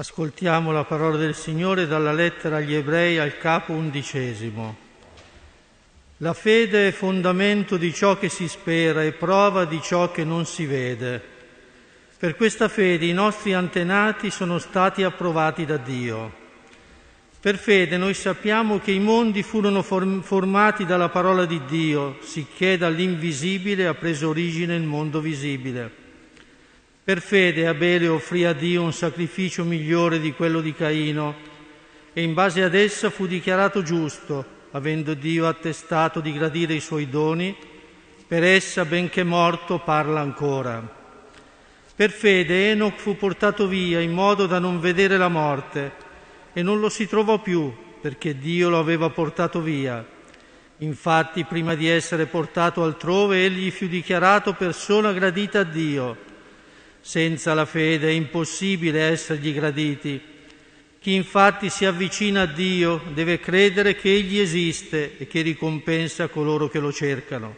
Ascoltiamo la parola del Signore dalla lettera agli ebrei al capo undicesimo. La fede è fondamento di ciò che si spera e prova di ciò che non si vede. Per questa fede i nostri antenati sono stati approvati da Dio. Per fede noi sappiamo che i mondi furono form- formati dalla parola di Dio, sicché dall'invisibile ha preso origine il mondo visibile. Per fede Abele offrì a Dio un sacrificio migliore di quello di Caino e in base ad essa fu dichiarato giusto, avendo Dio attestato di gradire i suoi doni, per essa, benché morto, parla ancora. Per fede Enoch fu portato via in modo da non vedere la morte e non lo si trovò più perché Dio lo aveva portato via. Infatti, prima di essere portato altrove, egli fu dichiarato persona gradita a Dio. Senza la fede è impossibile essergli graditi. Chi infatti si avvicina a Dio deve credere che Egli esiste e che ricompensa coloro che lo cercano.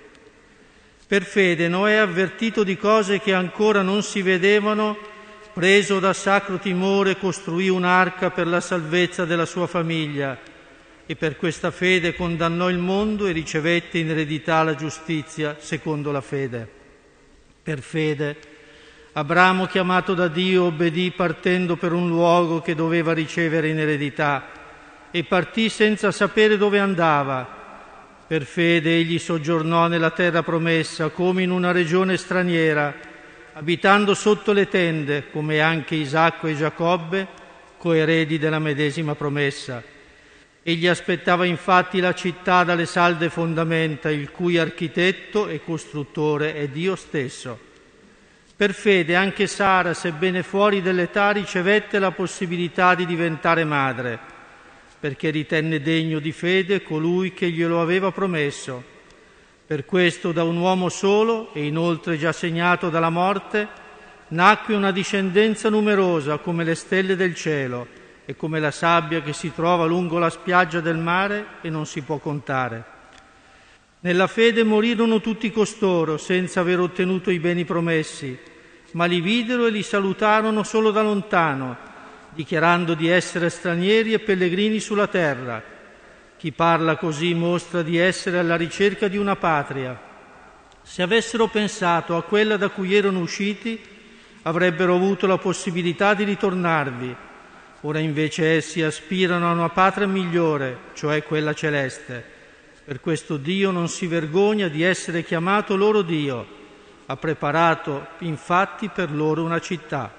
Per fede Noè avvertito di cose che ancora non si vedevano, preso da sacro timore, costruì un'arca per la salvezza della sua famiglia e per questa fede condannò il mondo e ricevette in eredità la giustizia secondo la fede. Per fede Abramo, chiamato da Dio, obbedì partendo per un luogo che doveva ricevere in eredità e partì senza sapere dove andava. Per fede egli soggiornò nella terra promessa come in una regione straniera abitando sotto le tende, come anche Isacco e Giacobbe, coeredi della medesima promessa. Egli aspettava infatti la città dalle salde fondamenta, il cui architetto e costruttore è Dio stesso. Per fede anche Sara, sebbene fuori dell'età, ricevette la possibilità di diventare madre, perché ritenne degno di fede colui che glielo aveva promesso. Per questo da un uomo solo, e inoltre già segnato dalla morte, nacque una discendenza numerosa come le stelle del cielo e come la sabbia che si trova lungo la spiaggia del mare e non si può contare. Nella fede morirono tutti costoro senza aver ottenuto i beni promessi, ma li videro e li salutarono solo da lontano, dichiarando di essere stranieri e pellegrini sulla terra chi parla così mostra di essere alla ricerca di una patria. Se avessero pensato a quella da cui erano usciti, avrebbero avuto la possibilità di ritornarvi. Ora invece essi aspirano a una patria migliore, cioè quella celeste. Per questo Dio non si vergogna di essere chiamato loro Dio. Ha preparato infatti per loro una città.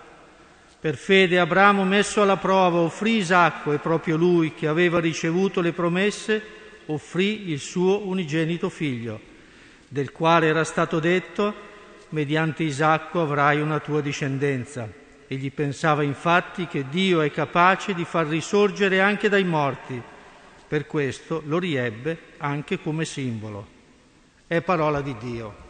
Per fede Abramo, messo alla prova, offrì Isacco e proprio lui, che aveva ricevuto le promesse, offrì il suo unigenito figlio, del quale era stato detto, mediante Isacco avrai una tua discendenza. Egli pensava infatti che Dio è capace di far risorgere anche dai morti. Per questo lo riebbe anche come simbolo. È parola di Dio.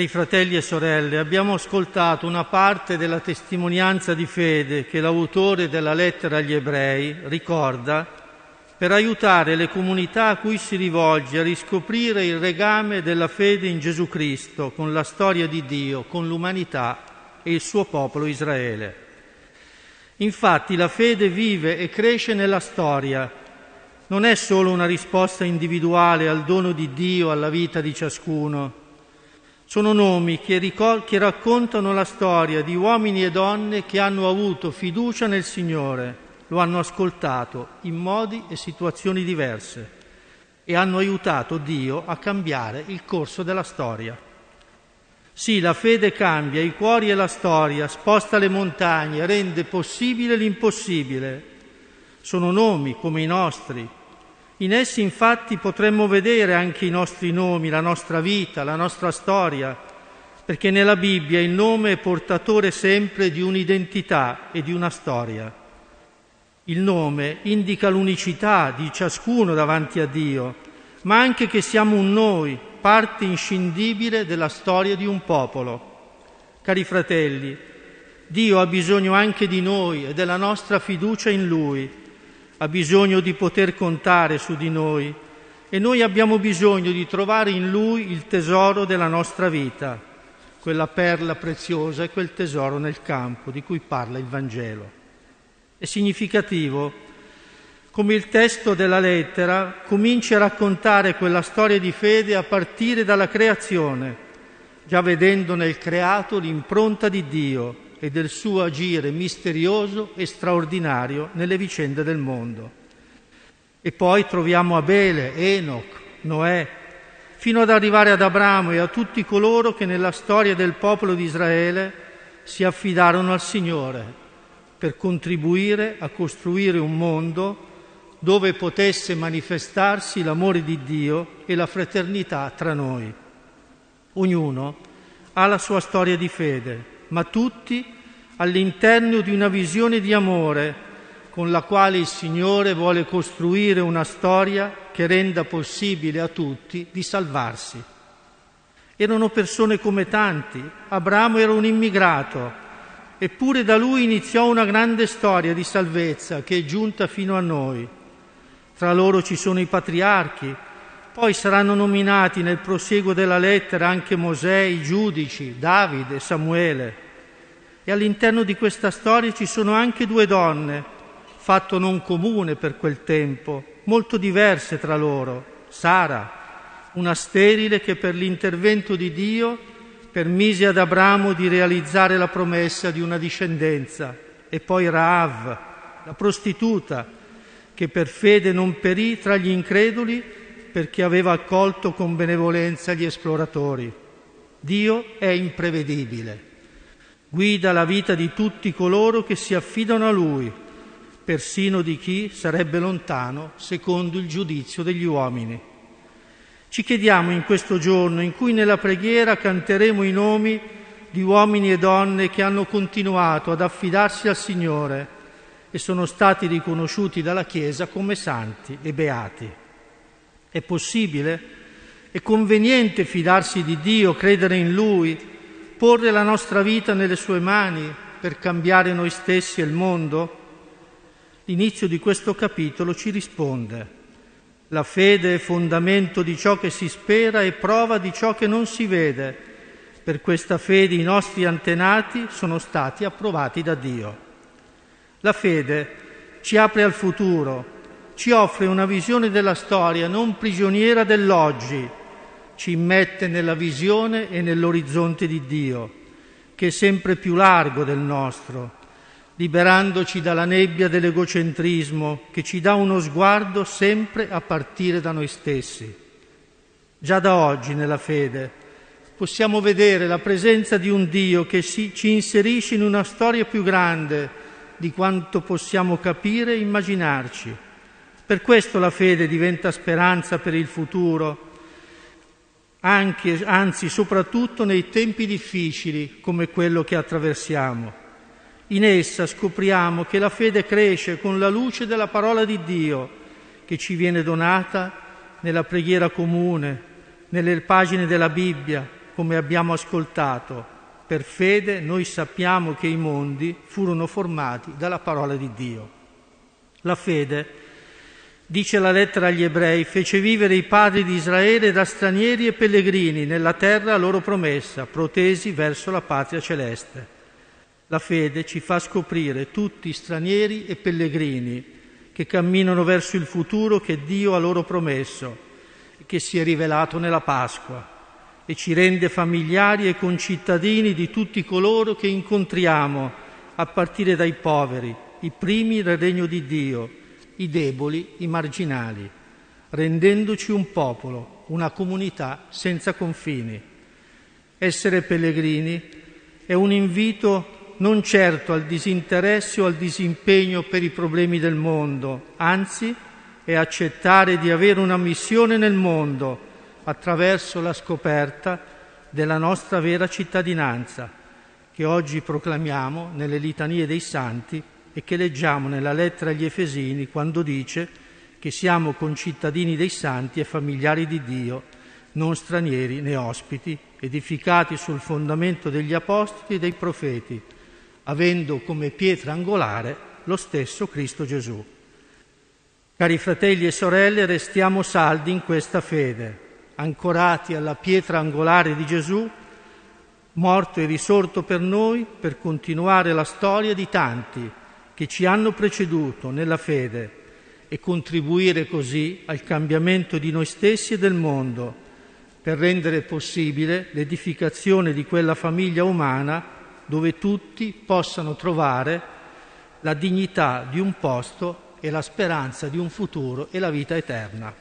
Cari fratelli e sorelle, abbiamo ascoltato una parte della testimonianza di fede che l'autore della lettera agli ebrei ricorda per aiutare le comunità a cui si rivolge a riscoprire il regame della fede in Gesù Cristo con la storia di Dio, con l'umanità e il suo popolo Israele. Infatti la fede vive e cresce nella storia, non è solo una risposta individuale al dono di Dio alla vita di ciascuno, Sono nomi che, ricor- che raccontano la storia di uomini e donne che hanno avuto fiducia nel Signore, lo hanno ascoltato in modi e situazioni diverse e hanno aiutato Dio a cambiare il corso della storia. Sì, la fede cambia i cuori e la storia, sposta le montagne, rende possibile l'impossibile. Sono nomi come i nostri. In essi infatti potremmo vedere anche i nostri nomi, la nostra vita, la nostra storia, perché nella Bibbia il nome è portatore sempre di un'identità e di una storia. Il nome indica l'unicità di ciascuno davanti a Dio, ma anche che siamo un noi, parte inscindibile della storia di un popolo. Cari fratelli, Dio ha bisogno anche di noi e della nostra fiducia in Lui, ha bisogno di poter contare su di noi e noi abbiamo bisogno di trovare in Lui il tesoro della nostra vita, quella perla preziosa e quel tesoro nel campo di cui parla il Vangelo. È significativo come il testo della lettera comincia a raccontare quella storia di fede a partire dalla creazione, già vedendo nel creato l'impronta di Dio e del suo agire misterioso e straordinario nelle vicende del mondo. E poi troviamo Abele, Enoch, Noè, fino ad arrivare ad Abramo e a tutti coloro che nella storia del popolo di Israele si affidarono al Signore per contribuire a costruire un mondo dove potesse manifestarsi l'amore di Dio e la fraternità tra noi. Ognuno ha la sua storia di fede, ma tutti all'interno di una visione di amore con la quale il Signore vuole costruire una storia che renda possibile a tutti di salvarsi. Erano persone come tanti. Abramo era un immigrato, Eppure da lui iniziò una grande storia di salvezza che è giunta fino a noi. Tra loro ci sono i patriarchi, poi saranno nominati nel proseguo della lettera anche Mosè, i giudici, Davide, Samuele. E all'interno di questa storia ci sono anche due donne, fatto non comune per quel tempo, molto diverse tra loro. Sara, una sterile che per l'intervento di Dio permise ad Abramo di realizzare la promessa di una discendenza e poi Raav, la prostituta, che per fede non perì tra gli increduli perché aveva accolto con benevolenza gli esploratori. Dio è imprevedibile, guida la vita di tutti coloro che si affidano a Lui, persino di chi sarebbe lontano secondo il giudizio degli uomini. Ci chiediamo in questo giorno in cui nella preghiera canteremo i nomi di uomini e donne che hanno continuato ad affidarsi al Signore e sono stati riconosciuti dalla Chiesa come santi e beati. È possibile? È conveniente fidarsi di Dio, credere in Lui, porre la nostra vita nelle sue mani per cambiare noi stessi e il mondo? L'inizio di questo capitolo ci risponde. La fede è fondamento di ciò che si spera e prova di ciò che non si vede. Per questa fede i nostri antenati sono stati approvati da Dio. La fede ci apre al futuro, ci offre una visione della storia non prigioniera dell'oggi, ci immette nella visione e nell'orizzonte di Dio, che è sempre più largo del nostro liberandoci dalla nebbia dell'egocentrismo che ci dà uno sguardo sempre a partire da noi stessi. Già da oggi nella fede possiamo vedere la presenza di un Dio che si, ci inserisce in una storia più grande di quanto possiamo capire e immaginarci. Per questo la fede diventa speranza per il futuro, anche, anzi soprattutto nei tempi difficili come quello che attraversiamo. In essa scopriamo che la fede cresce con la luce della parola di Dio che ci viene donata nella preghiera comune, nelle pagine della Bibbia, come abbiamo ascoltato. Per fede noi sappiamo che i mondi furono formati dalla parola di Dio. La fede, dice la lettera agli ebrei, fece vivere i padri di Israele da stranieri e pellegrini nella terra loro promessa, protesi verso la patria celeste. La fede ci fa scoprire tutti stranieri e pellegrini che camminano verso il futuro che Dio ha loro promesso e che si è rivelato nella Pasqua e ci rende familiari e concittadini di tutti coloro che incontriamo, a partire dai poveri, i primi del regno di Dio, i deboli, i marginali, rendendoci un popolo, una comunità senza confini. Essere pellegrini è un invito non certo al disinteresse o al disimpegno per i problemi del mondo, anzi è accettare di avere una missione nel mondo attraverso la scoperta della nostra vera cittadinanza, che oggi proclamiamo nelle litanie dei santi e che leggiamo nella lettera agli Efesini quando dice che siamo concittadini dei santi e familiari di Dio, non stranieri né ospiti, edificati sul fondamento degli apostoli e dei profeti, avendo come pietra angolare lo stesso Cristo Gesù. Cari fratelli e sorelle, restiamo saldi in questa fede, ancorati alla pietra angolare di Gesù, morto e risorto per noi, per continuare la storia di tanti che ci hanno preceduto nella fede e contribuire così al cambiamento di noi stessi e del mondo, per rendere possibile l'edificazione di quella famiglia umana dove tutti possano trovare la dignità di un posto e la speranza di un futuro e la vita eterna.